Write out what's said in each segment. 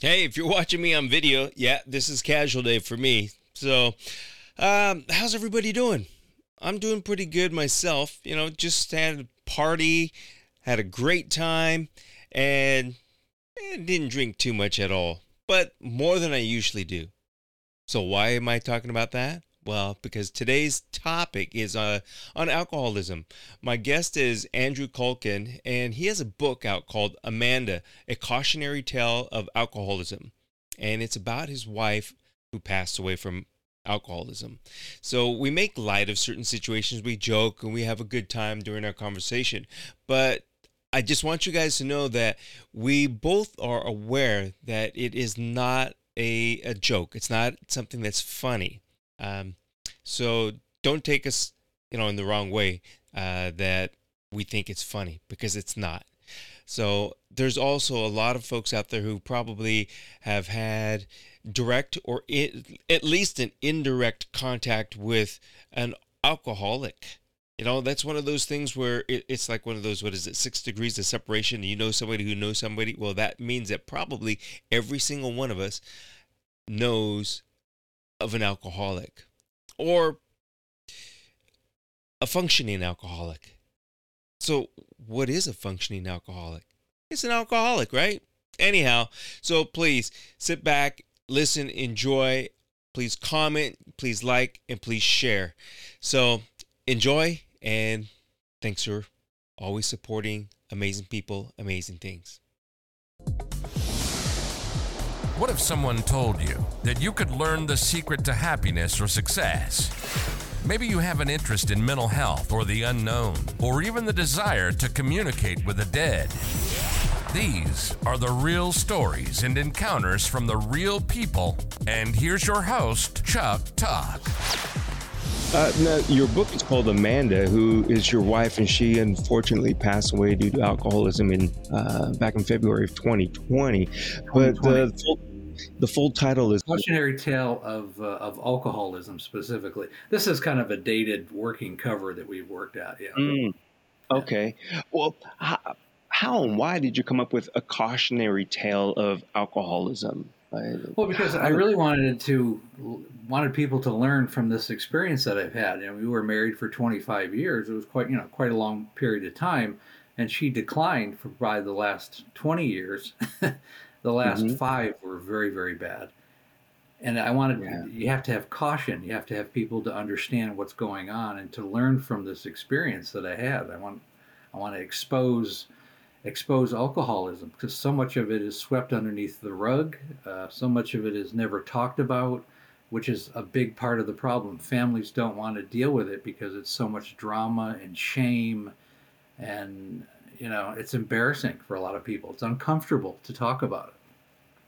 Hey, if you're watching me on video, yeah, this is casual day for me. So, um, how's everybody doing? I'm doing pretty good myself. You know, just had a party, had a great time, and eh, didn't drink too much at all, but more than I usually do. So, why am I talking about that? Well, because today's topic is uh, on alcoholism. My guest is Andrew Culkin, and he has a book out called Amanda, A Cautionary Tale of Alcoholism. And it's about his wife who passed away from alcoholism. So we make light of certain situations, we joke, and we have a good time during our conversation. But I just want you guys to know that we both are aware that it is not a, a joke, it's not something that's funny. Um, so don't take us, you know, in the wrong way uh, that we think it's funny because it's not. So there's also a lot of folks out there who probably have had direct or at least an indirect contact with an alcoholic. You know, that's one of those things where it, it's like one of those, what is it, six degrees of separation. You know somebody who knows somebody. Well, that means that probably every single one of us knows of an alcoholic or a functioning alcoholic. So, what is a functioning alcoholic? It's an alcoholic, right? Anyhow, so please sit back, listen, enjoy. Please comment, please like, and please share. So, enjoy, and thanks for always supporting amazing people, amazing things. What if someone told you that you could learn the secret to happiness or success? Maybe you have an interest in mental health or the unknown, or even the desire to communicate with the dead. These are the real stories and encounters from the real people. And here's your host, Chuck Tuck. Uh, now, your book is called Amanda, who is your wife, and she unfortunately passed away due to alcoholism in uh, back in February of 2020. 2020. But the full, the full title is Cautionary Tale of, uh, of Alcoholism, specifically. This is kind of a dated working cover that we've worked out. Yeah. Mm, okay. Well, how, how and why did you come up with a cautionary tale of alcoholism? Well, because I really wanted to wanted people to learn from this experience that I've had. You know, we were married for 25 years. It was quite you know quite a long period of time, and she declined for by the last 20 years. The last mm-hmm. five were very, very bad. And I wanted, yeah. you have to have caution. You have to have people to understand what's going on and to learn from this experience that I had. I want, I want to expose, expose alcoholism because so much of it is swept underneath the rug. Uh, so much of it is never talked about, which is a big part of the problem. Families don't want to deal with it because it's so much drama and shame and you know, it's embarrassing for a lot of people. It's uncomfortable to talk about it.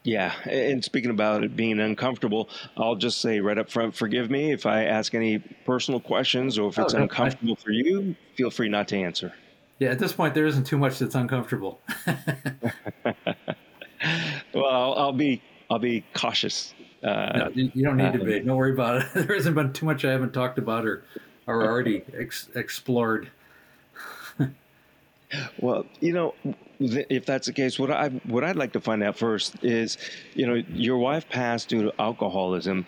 Yeah, and speaking about it being uncomfortable, I'll just say right up front, forgive me if I ask any personal questions or if it's oh, uncomfortable I, for you, feel free not to answer. Yeah, at this point, there isn't too much that's uncomfortable. well, I'll, I'll, be I'll be cautious. Uh, no, you don't need to be. Don't worry about it. there hasn't been too much I haven't talked about or or already ex- explored. Well, you know, if that's the case, what I what I'd like to find out first is, you know, your wife passed due to alcoholism,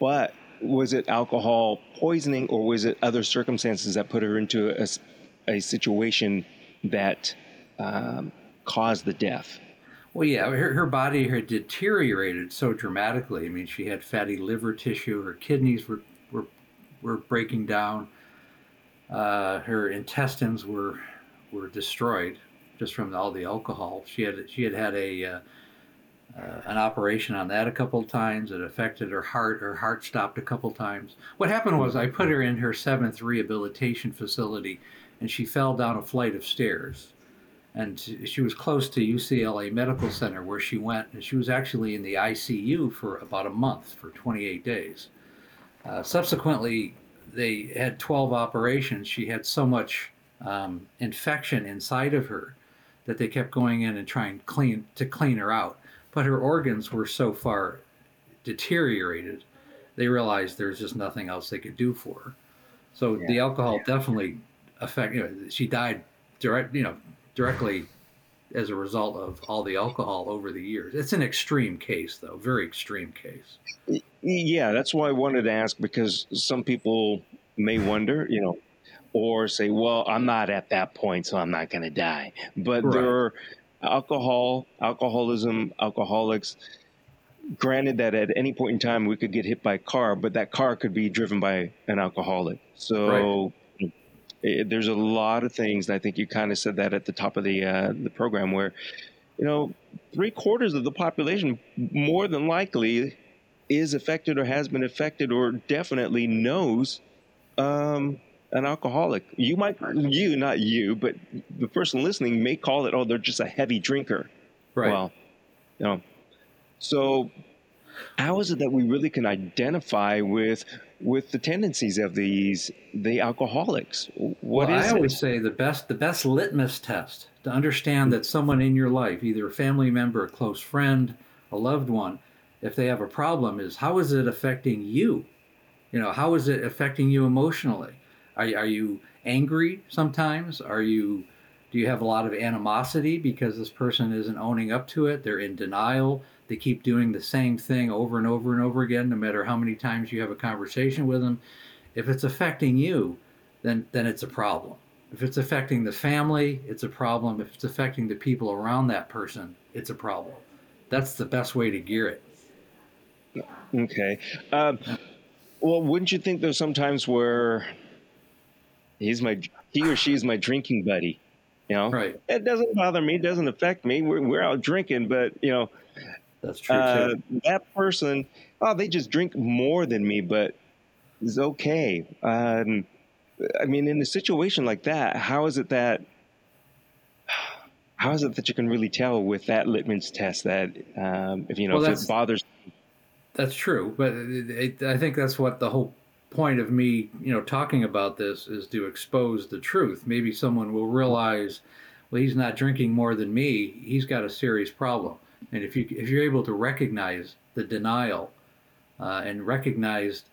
but was it alcohol poisoning or was it other circumstances that put her into a, a situation that um, caused the death? Well, yeah, her, her body had deteriorated so dramatically. I mean, she had fatty liver tissue. Her kidneys were were, were breaking down. Uh, her intestines were were destroyed just from all the alcohol. She had she had had a uh, uh, an operation on that a couple of times. It affected her heart. Her heart stopped a couple of times. What happened was I put her in her seventh rehabilitation facility, and she fell down a flight of stairs. And she was close to UCLA Medical Center where she went, and she was actually in the ICU for about a month, for 28 days. Uh, subsequently, they had 12 operations. She had so much um, infection inside of her that they kept going in and trying clean to clean her out. But her organs were so far deteriorated, they realized there's just nothing else they could do for her. So yeah. the alcohol yeah. definitely affected. You know, she died direct. You know, directly as a result of all the alcohol over the years. It's an extreme case, though, very extreme case. Yeah, that's why I wanted to ask because some people may wonder, you know, or say, well, I'm not at that point, so I'm not going to die. But right. there are alcohol, alcoholism, alcoholics. Granted that at any point in time we could get hit by a car, but that car could be driven by an alcoholic. So right. it, there's a lot of things. I think you kind of said that at the top of the uh, the program, where you know three quarters of the population more than likely is affected or has been affected or definitely knows um, an alcoholic. You might, you, not you, but the person listening may call it, oh, they're just a heavy drinker. Right. Well, you know, so how is it that we really can identify with with the tendencies of these the alcoholics? What well, I always it? say the best the best litmus test to understand that someone in your life, either a family member, a close friend, a loved one, if they have a problem, is how is it affecting you? You know, how is it affecting you emotionally? Are, are you angry sometimes? Are you do you have a lot of animosity because this person isn't owning up to it? They're in denial. They keep doing the same thing over and over and over again, no matter how many times you have a conversation with them. If it's affecting you, then then it's a problem. If it's affecting the family, it's a problem. If it's affecting the people around that person, it's a problem. That's the best way to gear it. Okay. Um, well, wouldn't you think there's sometimes where he's my he or she is my drinking buddy? You know, right? It doesn't bother me. It doesn't affect me. We're we're out drinking, but you know, that's true. Uh, that person, oh, they just drink more than me, but it's okay. Um, I mean, in a situation like that, how is it that how is it that you can really tell with that litmus test that um, if you know well, if it bothers that's true, but it, it, I think that's what the whole point of me, you know, talking about this is to expose the truth. Maybe someone will realize, well, he's not drinking more than me. He's got a serious problem. And if you if you're able to recognize the denial uh, and recognize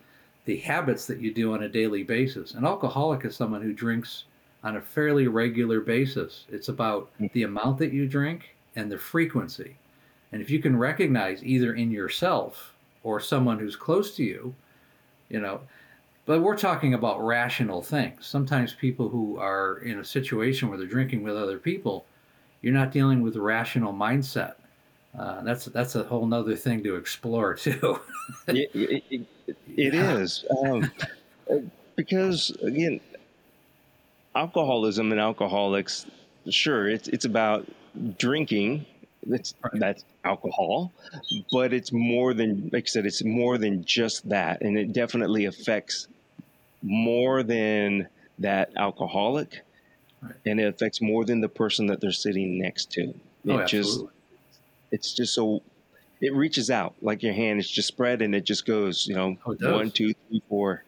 the habits that you do on a daily basis, an alcoholic is someone who drinks on a fairly regular basis. It's about the amount that you drink and the frequency. And if you can recognize either in yourself or someone who's close to you, you know. But we're talking about rational things. Sometimes people who are in a situation where they're drinking with other people, you're not dealing with a rational mindset. Uh, that's that's a whole nother thing to explore too. it, it, it, it is um, because again, alcoholism and alcoholics. Sure, it's it's about drinking that's right. that's alcohol, but it's more than like I said. It's more than just that, and it definitely affects more than that alcoholic, right. and it affects more than the person that they're sitting next to. Oh, it just it's just so it reaches out like your hand is just spread and it just goes. You know, oh, one, two, three, four.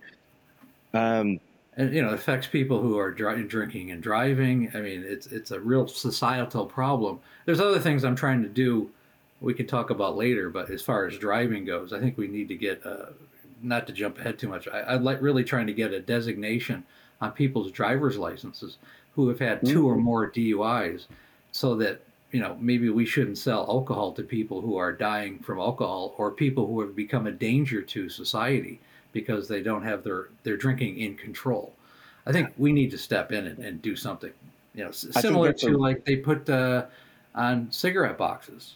Um, and you know affects people who are dry, drinking and driving. I mean, it's it's a real societal problem. There's other things I'm trying to do. We can talk about later, but as far as driving goes, I think we need to get uh, not to jump ahead too much. I, like really trying to get a designation on people's driver's licenses who have had 2 mm-hmm. or more DUIs, so that you know maybe we shouldn't sell alcohol to people who are dying from alcohol or people who have become a danger to society because they don't have their their drinking in control. I think we need to step in and, and do something. You know, similar to a, like they put uh, on cigarette boxes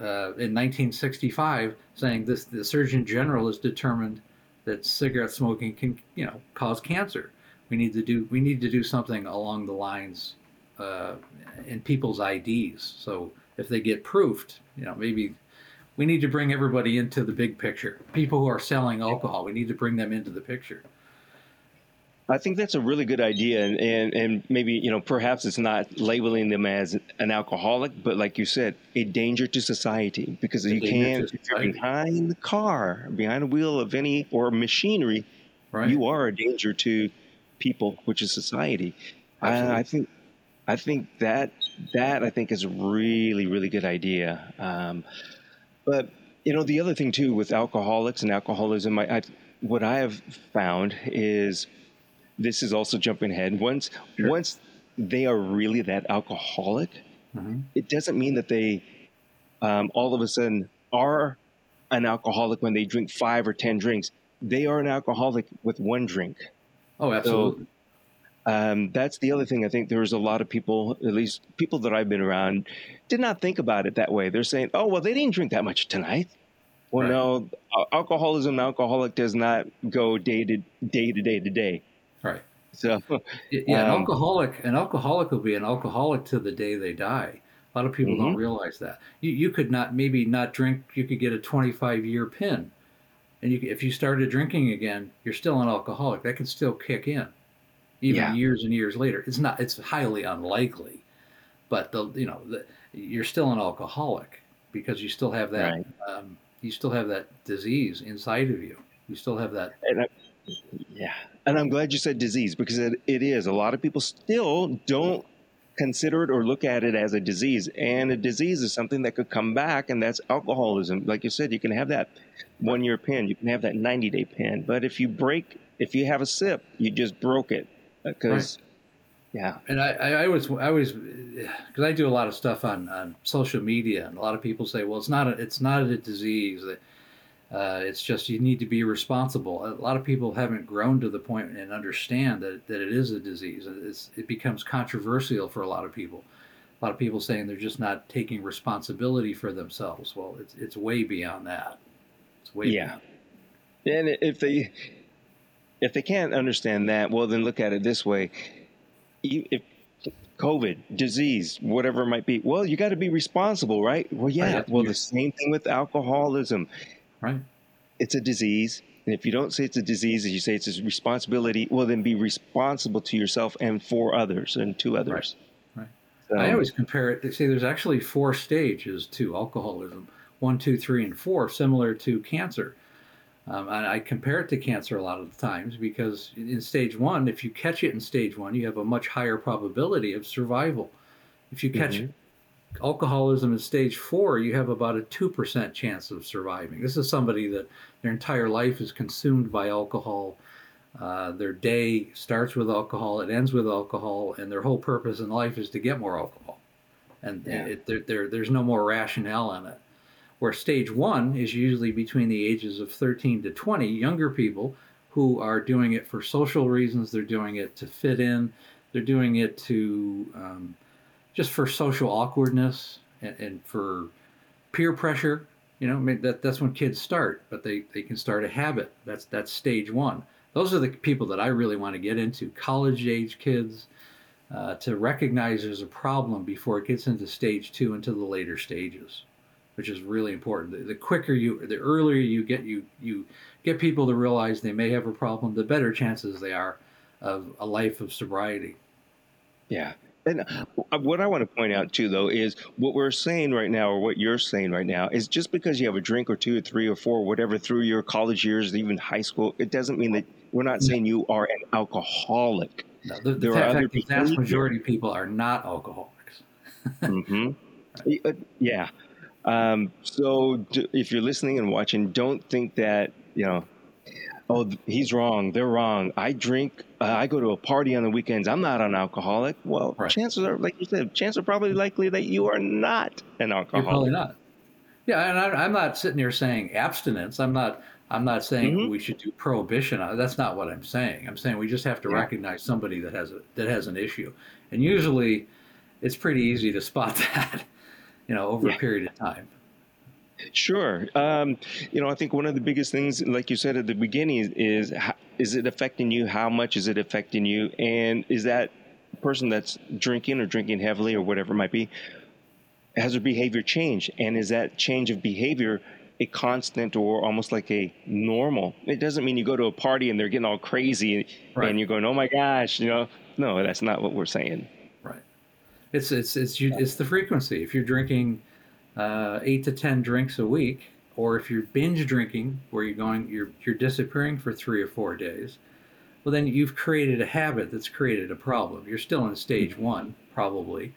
uh, in 1965, saying this the Surgeon General has determined that cigarette smoking can you know cause cancer. We need to do we need to do something along the lines uh, in people's IDs. So if they get proofed, you know maybe we need to bring everybody into the big picture. People who are selling alcohol, we need to bring them into the picture. I think that's a really good idea, and, and, and maybe you know perhaps it's not labeling them as an alcoholic, but like you said, a danger to society because a you can't if you're behind the car, behind the wheel of any or machinery, right. you are a danger to people, which is society. I, I think I think that that I think is a really really good idea. Um, but you know, the other thing too with alcoholics and alcoholism, I, I what I have found is this is also jumping ahead. Once sure. once they are really that alcoholic, mm-hmm. it doesn't mean that they um, all of a sudden are an alcoholic when they drink five or ten drinks. They are an alcoholic with one drink. Oh, absolutely. So, um, that's the other thing. I think there's a lot of people, at least people that I've been around, did not think about it that way. They're saying, "Oh, well, they didn't drink that much tonight." Well, right. no, alcoholism, alcoholic does not go day to day to day to day. So, yeah, um, an alcoholic, an alcoholic will be an alcoholic to the day they die. A lot of people mm-hmm. don't realize that. You, you could not maybe not drink. You could get a 25 year pin, and you, if you started drinking again, you're still an alcoholic. That could still kick in, even yeah. years and years later. It's not. It's highly unlikely, but the you know the, you're still an alcoholic because you still have that. Right. Um, you still have that disease inside of you. You still have that. And I, yeah, and I'm glad you said disease because it, it is. A lot of people still don't consider it or look at it as a disease. And a disease is something that could come back, and that's alcoholism. Like you said, you can have that one year pin, you can have that 90 day pin. But if you break, if you have a sip, you just broke it. Uh, because, right. yeah. And I, I always, I always, because I do a lot of stuff on, on social media, and a lot of people say, well, it's not a, it's not a disease. Uh, it's just you need to be responsible. A lot of people haven't grown to the point and understand that, that it is a disease. It's, it becomes controversial for a lot of people. A lot of people saying they're just not taking responsibility for themselves. Well, it's it's way beyond that. It's way yeah. Beyond. And if they if they can't understand that, well, then look at it this way: if COVID, disease, whatever it might be, well, you got to be responsible, right? Well, yeah. Well, the same thing with alcoholism Right. It's a disease. And if you don't say it's a disease, and you say it's a responsibility, well, then be responsible to yourself and for others and to others. Right. right. So, I always compare it. They say there's actually four stages to alcoholism one, two, three, and four, similar to cancer. Um, and I compare it to cancer a lot of the times because in stage one, if you catch it in stage one, you have a much higher probability of survival. If you catch mm-hmm alcoholism in stage four, you have about a 2% chance of surviving. This is somebody that their entire life is consumed by alcohol. Uh, their day starts with alcohol, it ends with alcohol, and their whole purpose in life is to get more alcohol. And yeah. it, there, there, there's no more rationale in it. Where stage one is usually between the ages of 13 to 20, younger people who are doing it for social reasons, they're doing it to fit in, they're doing it to um, just for social awkwardness and, and for peer pressure. You know, i that that's when kids start, but they, they can start a habit. That's that's stage one. Those are the people that I really want to get into. College age kids, uh, to recognize there's a problem before it gets into stage two into the later stages, which is really important. The, the quicker you, the earlier you get you you get people to realize they may have a problem, the better chances they are of a life of sobriety. Yeah, and uh, what I want to point out too, though, is what we're saying right now, or what you're saying right now, is just because you have a drink or two or three or four, or whatever, through your college years, even high school, it doesn't mean that we're not saying you are an alcoholic. No, the, there the, are other the vast majority of people are not alcoholics. mm-hmm. Uh, yeah. Um, so if you're listening and watching, don't think that you know oh, he's wrong. They're wrong. I drink. Uh, I go to a party on the weekends. I'm not an alcoholic. Well, right. chances are, like you said, chances are probably likely that you are not an alcoholic. You're probably not. Yeah, and I, am not sitting here saying abstinence. I'm not. I'm not saying mm-hmm. we should do prohibition. That's not what I'm saying. I'm saying we just have to yeah. recognize somebody that has a that has an issue, and usually, it's pretty easy to spot that, you know, over yeah. a period of time. Sure. Um, you know, I think one of the biggest things, like you said at the beginning, is, is how, is it affecting you? How much is it affecting you? And is that person that's drinking or drinking heavily or whatever it might be, has their behavior changed? And is that change of behavior a constant or almost like a normal? It doesn't mean you go to a party and they're getting all crazy right. and you're going, oh my gosh, you know. No, that's not what we're saying. Right. It's it's it's you, it's the frequency. If you're drinking uh, eight to ten drinks a week, or if you're binge drinking, where you're going, you're you're disappearing for three or four days, well then you've created a habit that's created a problem. You're still in stage one, probably,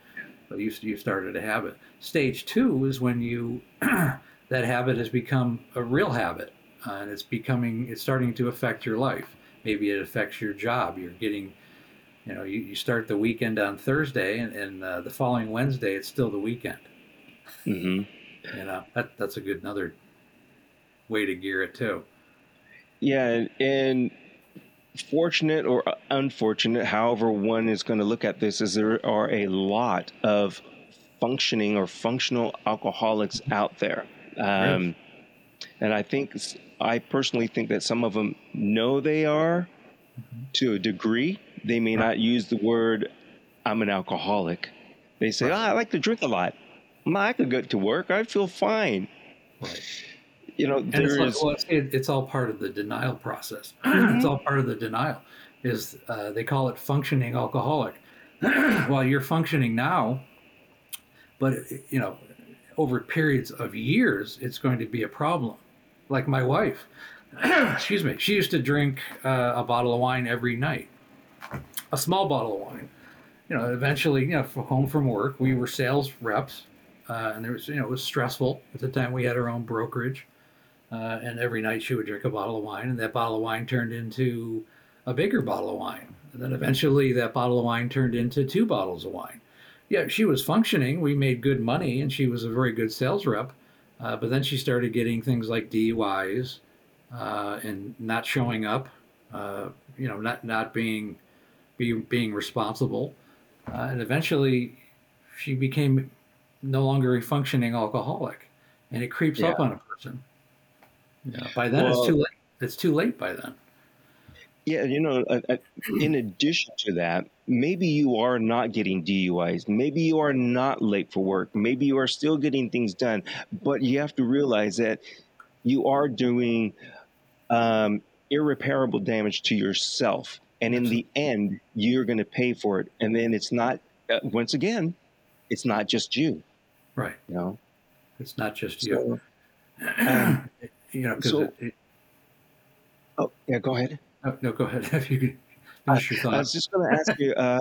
but you you started a habit. Stage two is when you that habit has become a real habit, uh, and it's becoming it's starting to affect your life. Maybe it affects your job. You're getting You know, you, you start the weekend on Thursday, and, and uh, the following Wednesday, it's still the weekend. Mm-hmm. You know, that that's a good another way to gear it too. Yeah, and, and fortunate or unfortunate, however one is going to look at this, is there are a lot of functioning or functional alcoholics out there. Um, And I think, I personally think that some of them know they are mm-hmm. to a degree. They may right. not use the word, I'm an alcoholic. They say, right. oh, I like to drink a lot. I could go to work. I feel fine. Right you know, and it's, is... well, it's, it's, all part of the denial process. It's all part of the denial. Is uh, they call it functioning alcoholic. While you're functioning now, but you know, over periods of years, it's going to be a problem. Like my wife, excuse me, she used to drink uh, a bottle of wine every night, a small bottle of wine. You know, eventually, you know, home from work, we were sales reps, uh, and there was, you know, it was stressful at the time. We had our own brokerage, uh, and every night she would drink a bottle of wine, and that bottle of wine turned into a bigger bottle of wine. And then eventually that bottle of wine turned into two bottles of wine. Yeah, she was functioning. We made good money, and she was a very good sales rep. Uh, but then she started getting things like DUIs uh, and not showing up, uh, you know, not not being be, being responsible, uh, and eventually she became no longer a functioning alcoholic, and it creeps yeah. up on a person. Yeah, by then well, it's too late. It's too late by then. Yeah, you know, in addition to that, maybe you are not getting DUIs. Maybe you are not late for work. Maybe you are still getting things done. But you have to realize that you are doing um, irreparable damage to yourself. And in the end, you're going to pay for it. And then it's not, uh, once again, it's not just you. Right. You know, it's not just you. um, you know, because so, it, it, oh yeah, go ahead. No, no go ahead. If you could finish your thought. I was just going to ask you, uh,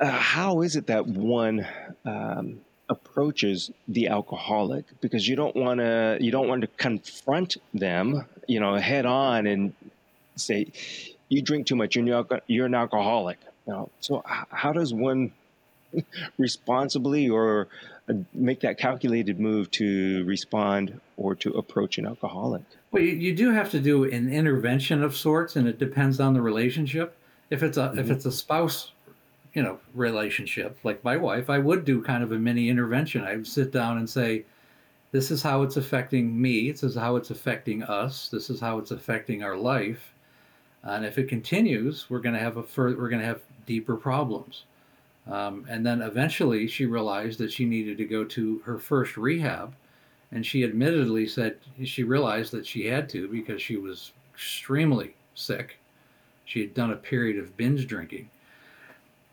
uh, how is it that one um, approaches the alcoholic? Because you don't want to, you don't want to confront them, you know, head on and say, "You drink too much. You're you're an alcoholic." You know, so how does one responsibly or uh, make that calculated move to respond or to approach an alcoholic. Well, you, you do have to do an intervention of sorts, and it depends on the relationship. If it's a mm-hmm. if it's a spouse, you know, relationship like my wife, I would do kind of a mini intervention. I would sit down and say, "This is how it's affecting me. This is how it's affecting us. This is how it's affecting our life." And if it continues, we're going to have a further, we're going to have deeper problems. Um, and then eventually she realized that she needed to go to her first rehab and she admittedly said she realized that she had to because she was extremely sick. She had done a period of binge drinking.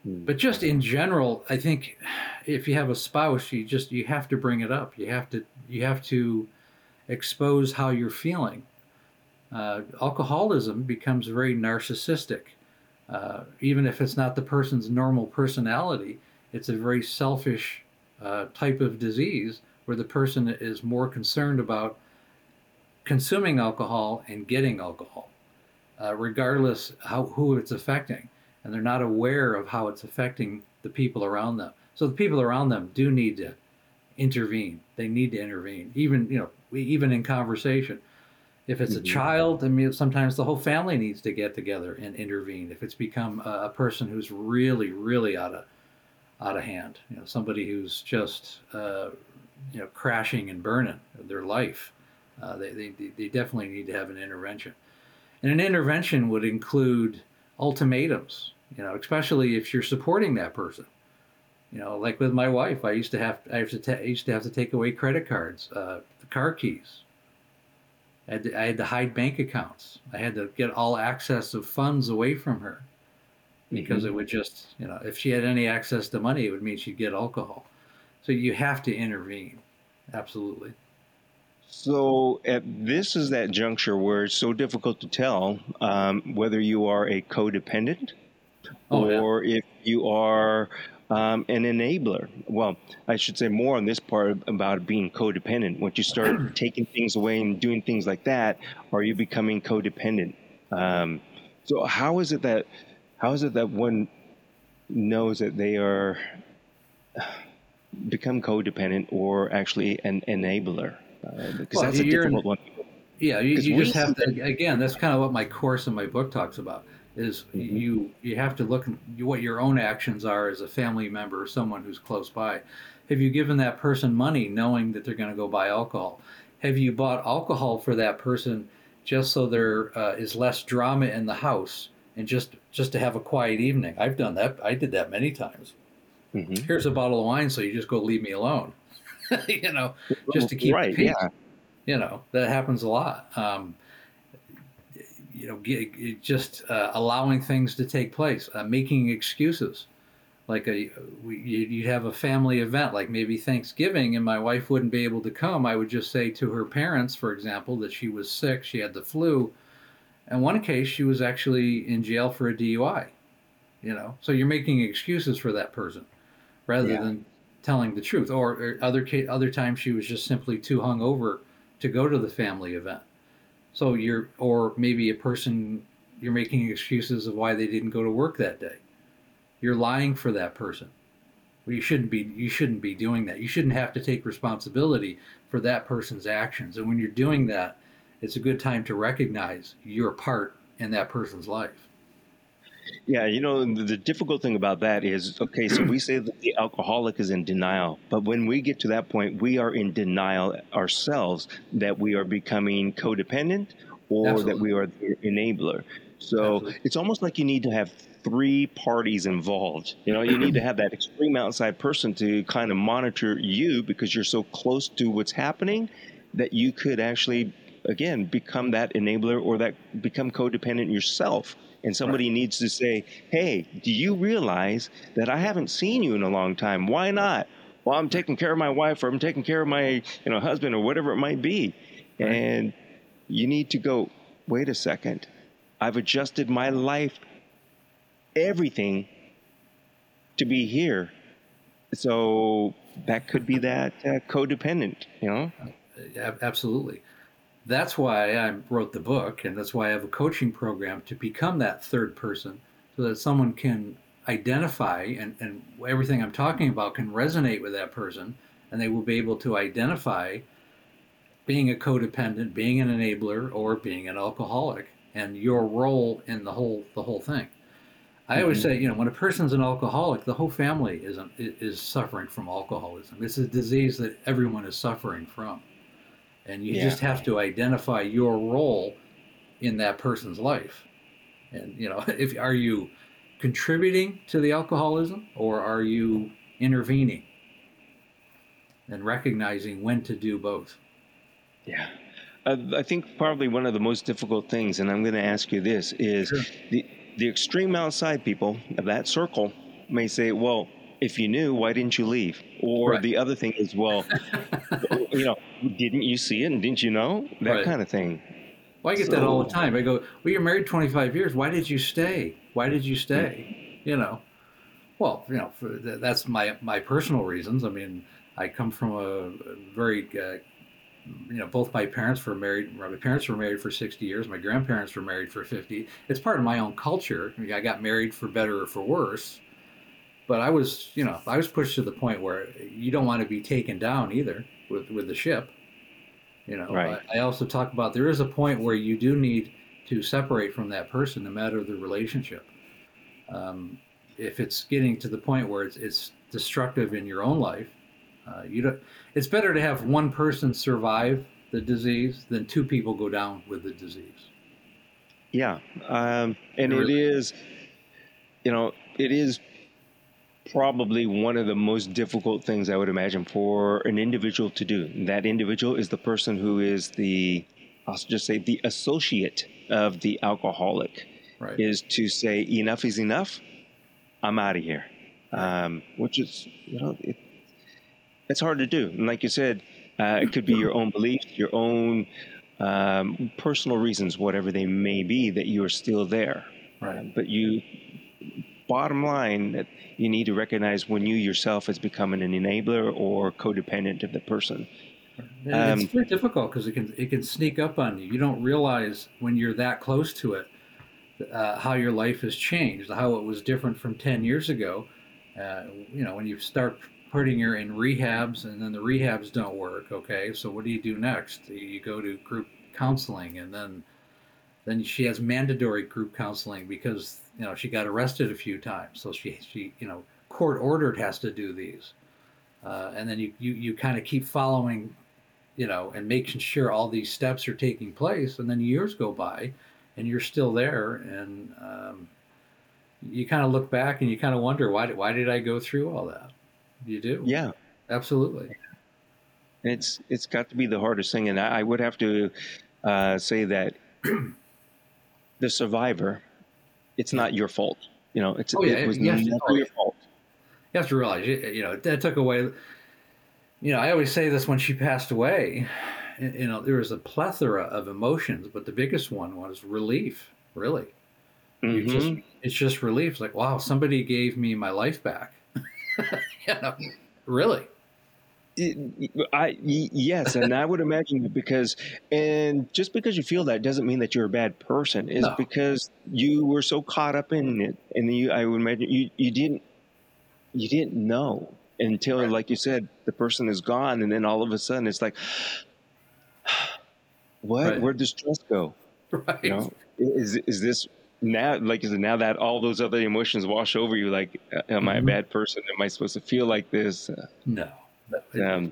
Hmm. But just in general, I think if you have a spouse, you just you have to bring it up. You have to you have to expose how you're feeling. Uh, alcoholism becomes very narcissistic. Uh, even if it's not the person's normal personality, it's a very selfish uh, type of disease where the person is more concerned about consuming alcohol and getting alcohol, uh, regardless how who it's affecting, and they're not aware of how it's affecting the people around them. So the people around them do need to intervene. They need to intervene, even you know, even in conversation. If it's a mm-hmm. child, I mean, sometimes the whole family needs to get together and intervene. If it's become a, a person who's really, really out of out of hand, you know, somebody who's just uh, you know crashing and burning their life. Uh, they, they, they definitely need to have an intervention. And an intervention would include ultimatums, you know, especially if you're supporting that person. You know, like with my wife, I used to have I used to, ta- I used to have to take away credit cards, uh, the car keys. I had, to, I had to hide bank accounts. I had to get all access of funds away from her because mm-hmm. it would just, you know, if she had any access to money, it would mean she'd get alcohol. So you have to intervene. Absolutely. So at this is that juncture where it's so difficult to tell um, whether you are a codependent oh, or yeah. if you are um, an enabler. Well, I should say more on this part about being codependent. Once you start taking things away and doing things like that, are you becoming codependent? Um, so how is it that how is it that one knows that they are become codependent or actually an enabler uh, because well, that's a difficult one. Yeah, you, you just have to. Again, that's kind of what my course and my book talks about. Is mm-hmm. you you have to look at what your own actions are as a family member or someone who's close by. Have you given that person money knowing that they're going to go buy alcohol? Have you bought alcohol for that person just so there uh, is less drama in the house and just just to have a quiet evening? I've done that. I did that many times. Mm-hmm. Here's a bottle of wine, so you just go leave me alone. you know, just to keep right, peace. Yeah. You know, that happens a lot. Um, you know, just uh, allowing things to take place, uh, making excuses. Like a we, you'd have a family event like maybe Thanksgiving and my wife wouldn't be able to come I would just say to her parents for example that she was sick she had the flu. In one case she was actually in jail for a DUI you know? So you're making excuses for that person rather yeah. than telling the truth. Or, or other other times she was just simply too hungover to go to the family event so you're or maybe a person you're making excuses of why they didn't go to work that day you're lying for that person. Well, you shouldn't be. You shouldn't be doing that. You shouldn't have to take responsibility for that person's actions. And when you're doing that, it's a good time to recognize your part in that person's life. Yeah, you know, the difficult thing about that is okay, so we say that the alcoholic is in denial, but when we get to that point, we are in denial ourselves that we are becoming codependent or Absolutely. that we are the enabler. So Absolutely. it's almost like you need to have three parties involved. You know, you need to have that extreme outside person to kind of monitor you because you're so close to what's happening that you could actually, again, become that enabler or that become codependent yourself. And somebody right. needs to say, hey, do you realize that I haven't seen you in a long time? Why not? Well, I'm taking care of my wife or I'm taking care of my you know husband or whatever it might be. Right. And you need to go, wait a second. I've adjusted my life everything to be here. So that could be that uh, codependent, you know? Absolutely. That's why I wrote the book, and that's why I have a coaching program to become that third person so that someone can identify and, and everything I'm talking about can resonate with that person, and they will be able to identify being a codependent, being an enabler, or being an alcoholic, and your role in the whole the whole thing. I always mm-hmm. say, you know, when a person's an alcoholic, the whole family is is suffering from alcoholism. It's a disease that everyone is suffering from, and you yeah. just have to identify your role in that person's life. And you know, if are you contributing to the alcoholism or are you intervening and recognizing when to do both? Yeah. Uh, I think probably one of the most difficult things, and I'm going to ask you this, is sure. the the extreme outside people of that circle may say, well, if you knew, why didn't you leave? Or right. the other thing is, well, you know, didn't you see it and didn't you know? That right. kind of thing. Well, I get so, that all the time. I go, well, you're married 25 years. Why did you stay? Why did you stay? You know, well, you know, that's my my personal reasons. I mean, I come from a very uh, you know, both my parents were married. My parents were married for 60 years. My grandparents were married for 50. It's part of my own culture. I, mean, I got married for better or for worse. But I was, you know, I was pushed to the point where you don't want to be taken down either with, with the ship. You know, right. I, I also talk about there is a point where you do need to separate from that person, no matter the relationship. Um, if it's getting to the point where it's, it's destructive in your own life, uh, you don't. It's better to have one person survive the disease than two people go down with the disease. Yeah, um, and it is, you know, it is probably one of the most difficult things I would imagine for an individual to do. That individual is the person who is the, I'll just say, the associate of the alcoholic. Right. Is to say enough is enough. I'm out of here, um, which is you know it, it's hard to do. And like you said, uh, it could be your own beliefs, your own um, personal reasons, whatever they may be, that you are still there. Right. But you, bottom line, that you need to recognize when you yourself is becoming an enabler or codependent of the person. Um, it's very difficult because it can it can sneak up on you. You don't realize when you're that close to it uh, how your life has changed, how it was different from 10 years ago. Uh, you know, when you start putting her in rehabs and then the rehabs don't work, okay, so what do you do next? You go to group counseling and then then she has mandatory group counseling because you know she got arrested a few times so she she you know court ordered has to do these. Uh, and then you you, you kind of keep following you know and making sure all these steps are taking place and then years go by and you're still there and um, you kind of look back and you kind of wonder why did, why did I go through all that? You do. Yeah. Absolutely. It's it's got to be the hardest thing and I, I would have to uh, say that the survivor, it's not your fault. You know, it's oh, yeah, it was never oh, your fault. You have to realize, you know, that took away. You know, I always say this when she passed away. You know, there was a plethora of emotions, but the biggest one was relief. Really, mm-hmm. just, it's just relief. It's like, wow, somebody gave me my life back. you know, really. I yes, and I would imagine because and just because you feel that doesn't mean that you're a bad person. Is no. because you were so caught up in it, and you I would imagine you you didn't you didn't know until right. like you said the person is gone, and then all of a sudden it's like, what? Right. Where'd this trust go? Right. You know, is is this now like is it now that all those other emotions wash over you like am mm-hmm. i a mm-hmm. bad person am i supposed to feel like this no um,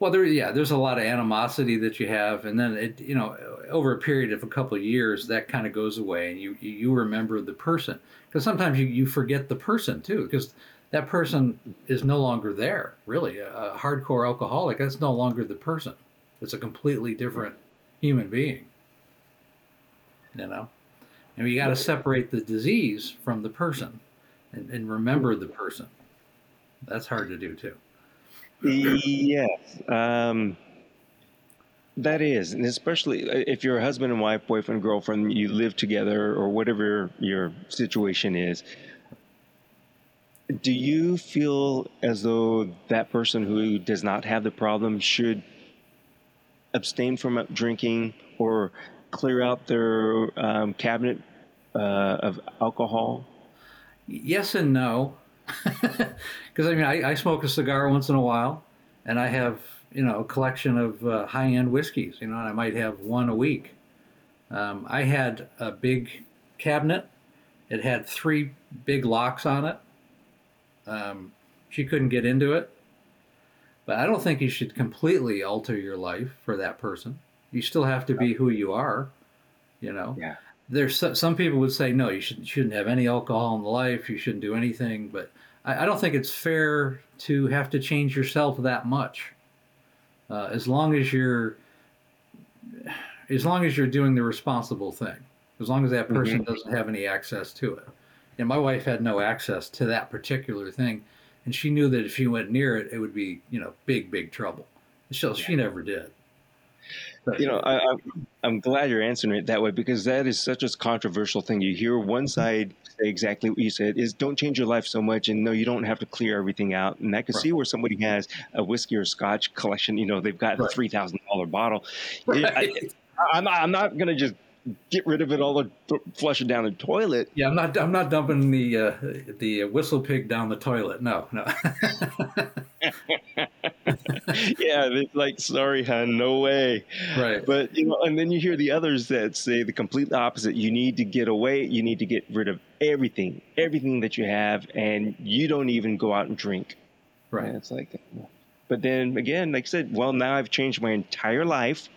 well, there, yeah, there's a lot of animosity that you have, and then it, you know, over a period of a couple of years, that kind of goes away, and you you remember the person because sometimes you, you forget the person too because that person is no longer there. Really, a, a hardcore alcoholic that's no longer the person. It's a completely different human being. You know, and you got to separate the disease from the person, and, and remember the person. That's hard to do too yes. Um, that is, and especially uh, if you're a husband and wife, boyfriend, girlfriend, you live together, or whatever your situation is. Do you feel as though that person who does not have the problem should abstain from drinking or clear out their um, cabinet uh, of alcohol? Yes and no. Because I mean, I, I, smoke a cigar once in a while, and I have you know a collection of uh, high-end whiskeys. You know, and I might have one a week. Um, I had a big cabinet. It had three big locks on it. Um, she couldn't get into it. But I don't think you should completely alter your life for that person. You still have to be who you are. You know. Yeah there's some people would say no you shouldn't, shouldn't have any alcohol in the life you shouldn't do anything but I, I don't think it's fair to have to change yourself that much. Uh, as long as you're as long as you're doing the responsible thing as long as that person mm-hmm. doesn't have any access to it. And my wife had no access to that particular thing and she knew that if she went near it it would be you know big big trouble. So she never did you know, I, I'm, I'm glad you're answering it that way because that is such a controversial thing. You hear one mm-hmm. side say exactly what you said is don't change your life so much, and no, you don't have to clear everything out. And I can right. see where somebody has a whiskey or scotch collection. You know, they've got right. a three thousand dollar bottle. Right. I, I'm, I'm not going to just get rid of it all and flush it down the toilet. Yeah, I'm not. I'm not dumping the uh, the WhistlePig down the toilet. No, no. yeah, it's like sorry, hon, no way. Right. But you know, and then you hear the others that say the complete opposite. You need to get away. You need to get rid of everything, everything that you have, and you don't even go out and drink. Right. And it's like, but then again, like I said, well, now I've changed my entire life.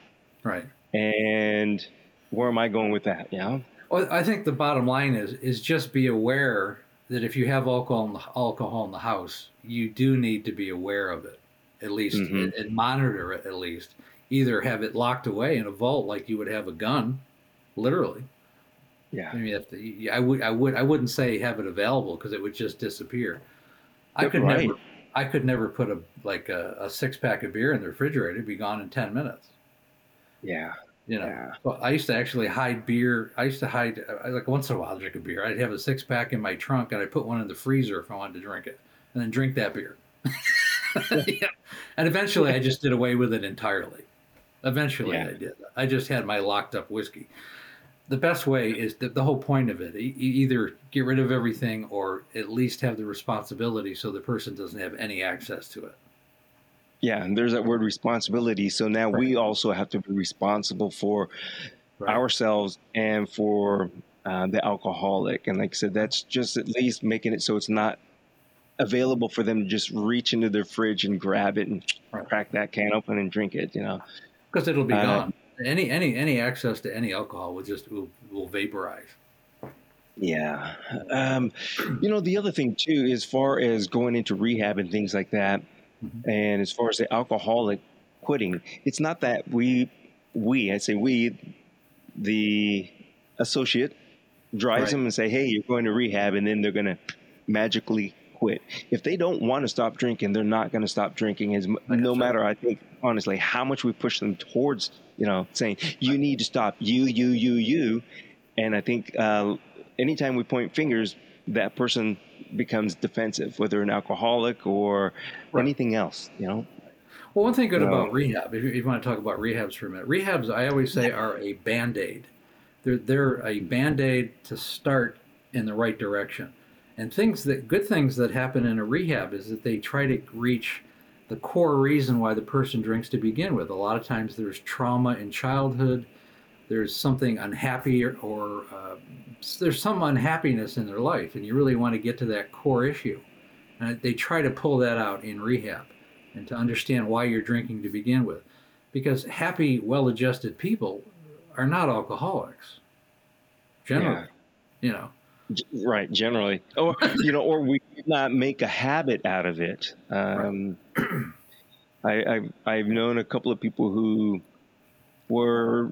Right. And where am I going with that? Yeah. Well, I think the bottom line is is just be aware that if you have alcohol in the, alcohol in the house, you do need to be aware of it, at least, mm-hmm. and, and, monitor it at least. Either have it locked away in a vault like you would have a gun, literally. Yeah. I mean, to, I would, I would, I wouldn't say have it available because it would just disappear. I could right. never, I could never put a like a, a six pack of beer in the refrigerator; it'd be gone in ten minutes. Yeah. You know, yeah. I used to actually hide beer. I used to hide uh, like once in a while I'd drink a beer. I'd have a six pack in my trunk and I'd put one in the freezer if I wanted to drink it, and then drink that beer. yeah. And eventually, I just did away with it entirely. Eventually, yeah. I did. I just had my locked up whiskey. the best way is the, the whole point of it. Either get rid of everything or at least have the responsibility so the person doesn't have any access to it. Yeah, and there's that word responsibility. So now right. we also have to be responsible for right. ourselves and for uh, the alcoholic. And like I said, that's just at least making it so it's not available for them to just reach into their fridge and grab it and right. crack that can open and drink it. You know, because it'll be uh, gone. Any any any access to any alcohol will just will, will vaporize. Yeah. Um, you know, the other thing too, as far as going into rehab and things like that, mm-hmm. and as far as the alcoholic quitting, it's not that we we I say we the associate drives right. them and say, "Hey, you're going to rehab," and then they're going to magically quit. If they don't want to stop drinking, they're not going to stop drinking. As no matter, I think honestly, how much we push them towards, you know, saying you need to stop, you, you, you, you, and I think uh, anytime we point fingers, that person becomes defensive, whether an alcoholic or right. anything else, you know. Well, one thing good about rehab, if you, if you, want to talk about rehabs for a minute, rehabs I always say are a band aid. They're they're a band aid to start in the right direction. And things that good things that happen in a rehab is that they try to reach the core reason why the person drinks to begin with. A lot of times there's trauma in childhood, there's something unhappy or, or uh, there's some unhappiness in their life, and you really want to get to that core issue. And they try to pull that out in rehab and to understand why you're drinking to begin with. Because happy, well adjusted people are not alcoholics, generally. Yeah. You know, right generally or you know or we not make a habit out of it um, I, I've, I've known a couple of people who were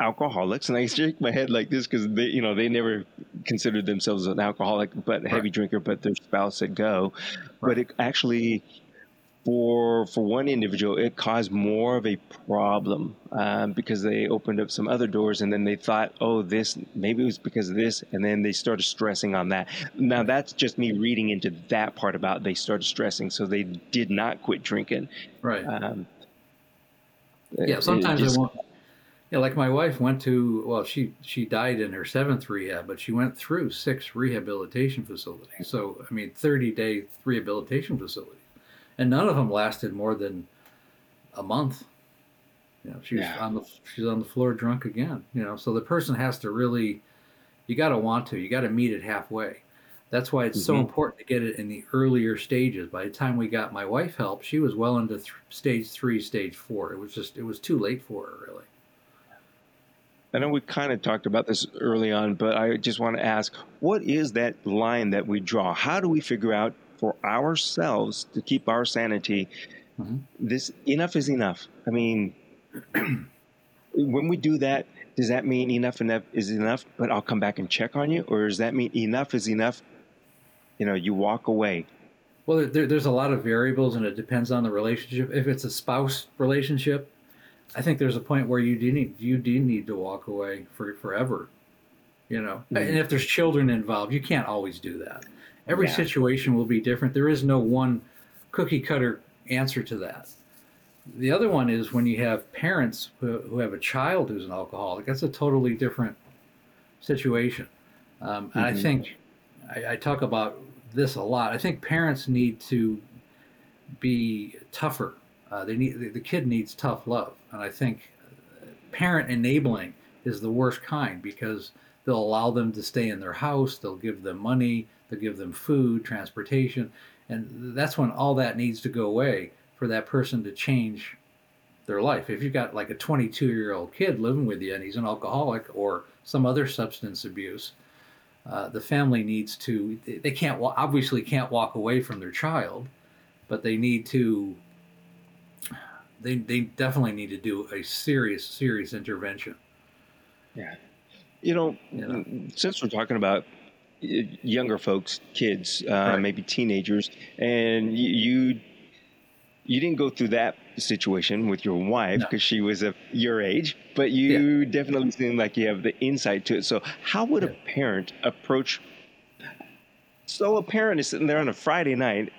alcoholics and i shake my head like this because they you know they never considered themselves an alcoholic but a heavy right. drinker but their spouse said go right. but it actually for for one individual, it caused more of a problem um, because they opened up some other doors, and then they thought, oh, this maybe it was because of this, and then they started stressing on that. Now that's just me reading into that part about they started stressing, so they did not quit drinking. Right. Um, yeah. Sometimes just, I won't. Yeah, like my wife went to well, she she died in her seventh rehab, but she went through six rehabilitation facilities. So I mean, thirty day rehabilitation facilities and none of them lasted more than a month. You know, she's yeah. on the she's on the floor drunk again. You know, so the person has to really, you got to want to, you got to meet it halfway. That's why it's mm-hmm. so important to get it in the earlier stages. By the time we got my wife help, she was well into th- stage three, stage four. It was just it was too late for her, really. I know we kind of talked about this early on, but I just want to ask, what is that line that we draw? How do we figure out for ourselves to keep our sanity, mm-hmm. this enough is enough. I mean, when we do that, does that mean enough enough is enough? But I'll come back and check on you, or does that mean enough is enough? You know, you walk away. Well, there, there's a lot of variables, and it depends on the relationship. If it's a spouse relationship, I think there's a point where you do need you do need to walk away for forever. You know, mm-hmm. and if there's children involved, you can't always do that. Every yeah. situation will be different. There is no one cookie cutter answer to that. The other one is when you have parents who, who have a child who's an alcoholic, that's a totally different situation. Um, mm-hmm. And I mm-hmm. think I, I talk about this a lot. I think parents need to be tougher. Uh, they need the, kid needs tough love, and I think parent enabling is the worst kind because they'll allow them to stay in their house, they'll give them money, they'll give them food, transportation, and that's when all that needs to go away for that person to change their life. If you've got like a 22 year old kid living with you and he's an alcoholic or some other substance abuse, uh, the family needs to, they can't, obviously can't walk away from their child, but they need to, they, they definitely need to do a serious, serious intervention. Yeah. You know, you know, since we're talking about younger folks, kids, uh, right. maybe teenagers, and you you didn't go through that situation with your wife because no. she was of your age, but you yeah. definitely seem like you have the insight to it. So, how would yeah. a parent approach? So, a parent is sitting there on a Friday night,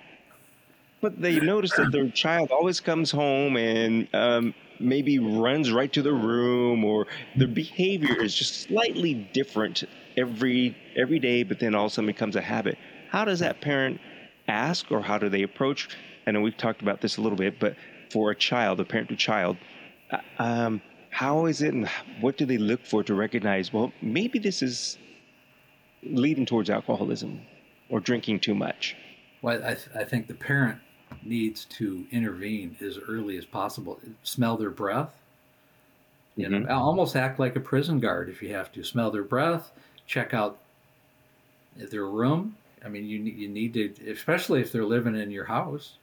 but they notice that their child always comes home and um, maybe runs right to the room or their behavior is just slightly different every every day but then all of a sudden becomes a habit. How does that parent ask or how do they approach? I know we've talked about this a little bit but for a child a parent to child uh, um, how is it and what do they look for to recognize well maybe this is leading towards alcoholism or drinking too much? Well i, th- I think the parent needs to intervene as early as possible. Smell their breath. You mm-hmm. know, almost act like a prison guard if you have to. Smell their breath. Check out their room. I mean, you you need to, especially if they're living in your house.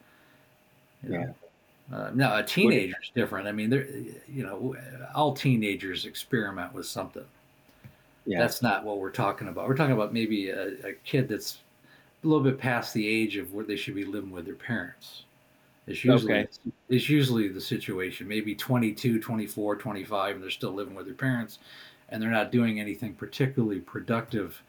You yeah. Uh, now, a teenager is different. I mean, they're, you know, all teenagers experiment with something. Yeah. That's not what we're talking about. We're talking about maybe a, a kid that's a little bit past the age of where they should be living with their parents. It's usually okay. it's usually the situation. Maybe 22, 24, 25 and they're still living with their parents and they're not doing anything particularly productive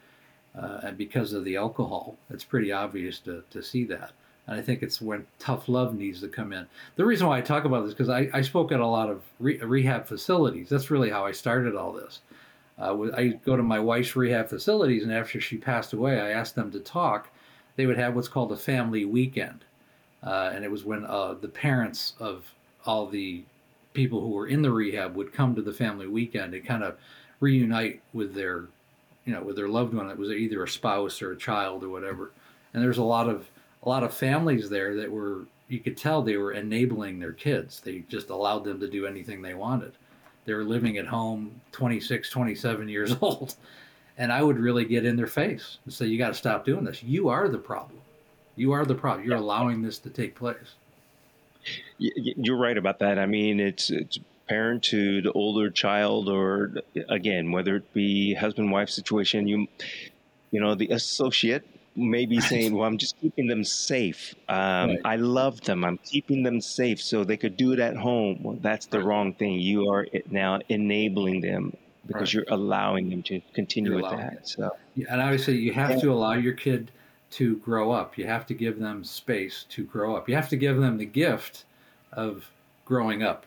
uh, and because of the alcohol. It's pretty obvious to, to see that. And I think it's when tough love needs to come in. The reason why I talk about this because I, I spoke at a lot of re- rehab facilities. That's really how I started all this. Uh, I go to my wife's rehab facilities, and after she passed away, I asked them to talk they would have what's called a family weekend. Uh, and it was when uh, the parents of all the people who were in the rehab would come to the family weekend and kind of reunite with their, you know, with their loved one. It was either a spouse or a child or whatever. And there's a lot of a lot of families there that were you could tell they were enabling their kids. They just allowed them to do anything they wanted. They were living at home 26, 27 years old and I would really get in their face and say, "You got to stop doing this. You are the problem. You are the problem. You're allowing this to take place." You're right about that. I mean, it's it's parent to the older child, or again, whether it be husband wife situation. You, you know, the associate may be saying, "Well, I'm just keeping them safe. Um, right. I love them. I'm keeping them safe so they could do it at home." Well, that's the wrong thing. You are now enabling them because right. you're allowing them to continue with that. It. So, and obviously, you have yeah. to allow your kid to grow up. You have to give them space to grow up. You have to give them the gift of growing up.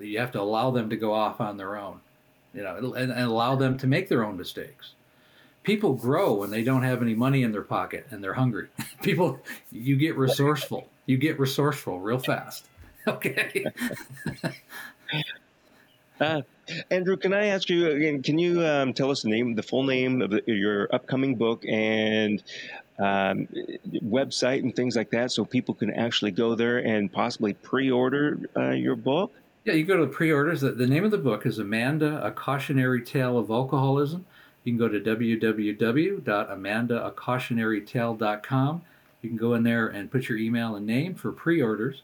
You have to allow them to go off on their own, you know, and, and allow them to make their own mistakes. People grow when they don't have any money in their pocket and they're hungry. People, you get resourceful. You get resourceful real fast. Okay. uh, Andrew, can I ask you again? Can you um, tell us the name, the full name of the, your upcoming book and um, website and things like that, so people can actually go there and possibly pre-order uh, your book? Yeah, you go to the pre-orders. The, the name of the book is Amanda: A Cautionary Tale of Alcoholism. You can go to www.amandaacautionarytale.com. You can go in there and put your email and name for pre-orders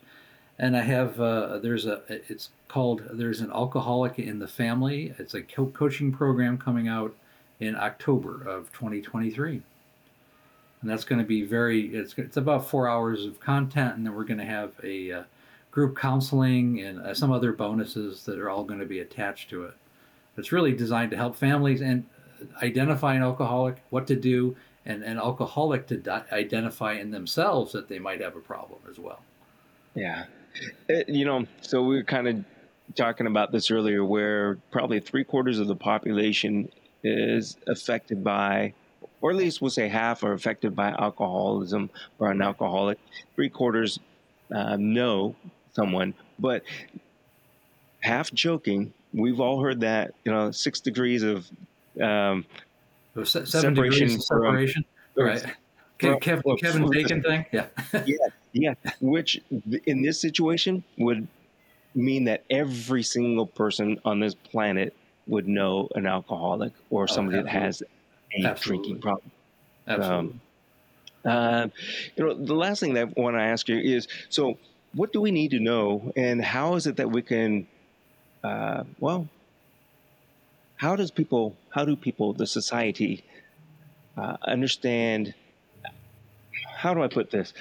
and I have uh, there's a it's called there's an alcoholic in the family. It's a co- coaching program coming out in October of 2023, and that's going to be very it's it's about four hours of content, and then we're going to have a uh, group counseling and uh, some other bonuses that are all going to be attached to it. It's really designed to help families and identify an alcoholic, what to do, and an alcoholic to di- identify in themselves that they might have a problem as well. Yeah, it, uh, you know, so we were kind of talking about this earlier, where probably three quarters of the population is affected by, or at least we'll say half are affected by alcoholism or an alcoholic. Three quarters uh, know someone, but half joking. We've all heard that, you know, six degrees of um, seven separation degrees of separation, from, right? Kevin, Kevin Bacon thing, yeah. yeah, yeah, which in this situation would mean that every single person on this planet would know an alcoholic or oh, somebody oh, that has a absolutely. drinking problem. Absolutely. Um, uh, you know, the last thing that I want to ask you is so, what do we need to know, and how is it that we can, uh, well, how does people, how do people, the society, uh, understand? How do I put this?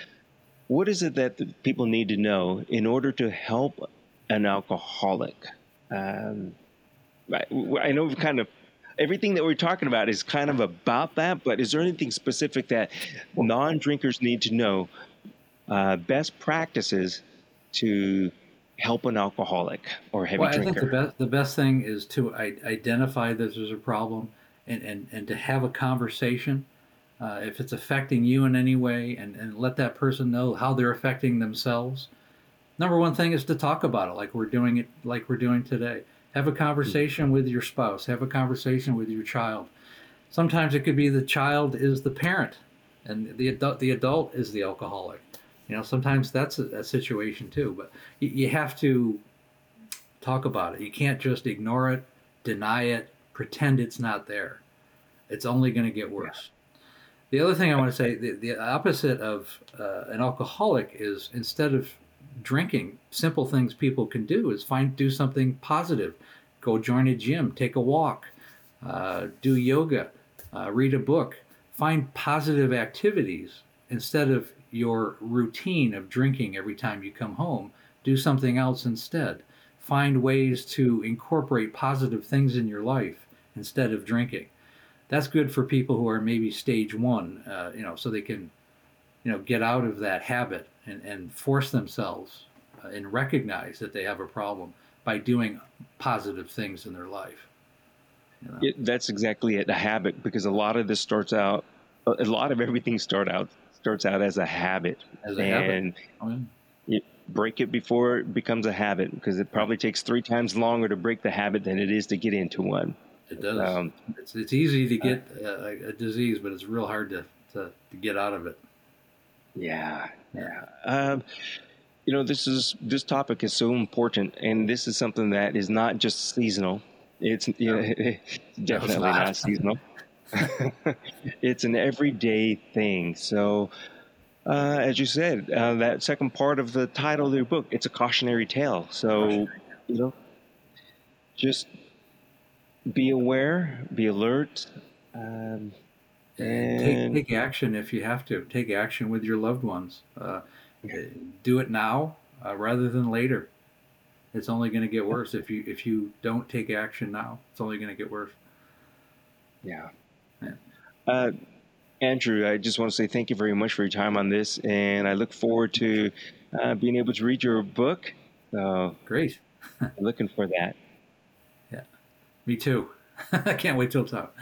what is it that people need to know in order to help an alcoholic? Um, I, I know we've kind of everything that we're talking about is kind of about that, but is there anything specific that non drinkers need to know? Uh, best practices to help an alcoholic or heavy well, drinker? I think the best the best thing is to identify that there's a problem and, and, and to have a conversation. Uh, if it's affecting you in any way, and, and let that person know how they're affecting themselves. Number one thing is to talk about it, like we're doing it, like we're doing today. Have a conversation with your spouse. Have a conversation with your child. Sometimes it could be the child is the parent, and the adult the adult is the alcoholic. You know, sometimes that's a, a situation too. But you, you have to talk about it. You can't just ignore it, deny it, pretend it's not there. It's only going to get worse. The other thing I want to say, the, the opposite of uh, an alcoholic is instead of drinking, simple things people can do is find do something positive. Go join a gym, take a walk, uh, do yoga, uh, read a book. Find positive activities instead of your routine of drinking every time you come home. Do something else instead. Find ways to incorporate positive things in your life instead of drinking. That's good for people who are maybe stage one, uh, you know, so they can, you know, get out of that habit and, and force themselves uh, and recognize that they have a problem by doing positive things in their life. You know? it, that's exactly it, a habit, because a lot of this starts out, a lot of everything start out starts out as a habit, as a and habit. Oh, break it before it becomes a habit, because it probably takes three times longer to break the habit than it is to get into one. It does. Um, it's it's easy to get a, a, disease, but it's real hard to, to, to get out of it. Yeah, yeah. Um, you know, this is this topic is so important, and this is something that is not just seasonal. It's you know, definitely not. not seasonal. it's an everyday thing. So, uh, as you said, uh, that second part of the title of your book, it's a cautionary tale. So, you know, just be aware, be alert, um, and take, take action if you have to. Take action with your loved ones. Uh, do it now uh, rather than later. It's only going to get worse if you if you don't take action now. It's only going to get worse. Yeah. yeah. Uh, Andrew, I just want to say thank you very much for your time on this, and I look forward to uh, being able to read your book. Great. looking for that. Me too. I can't wait till it's out.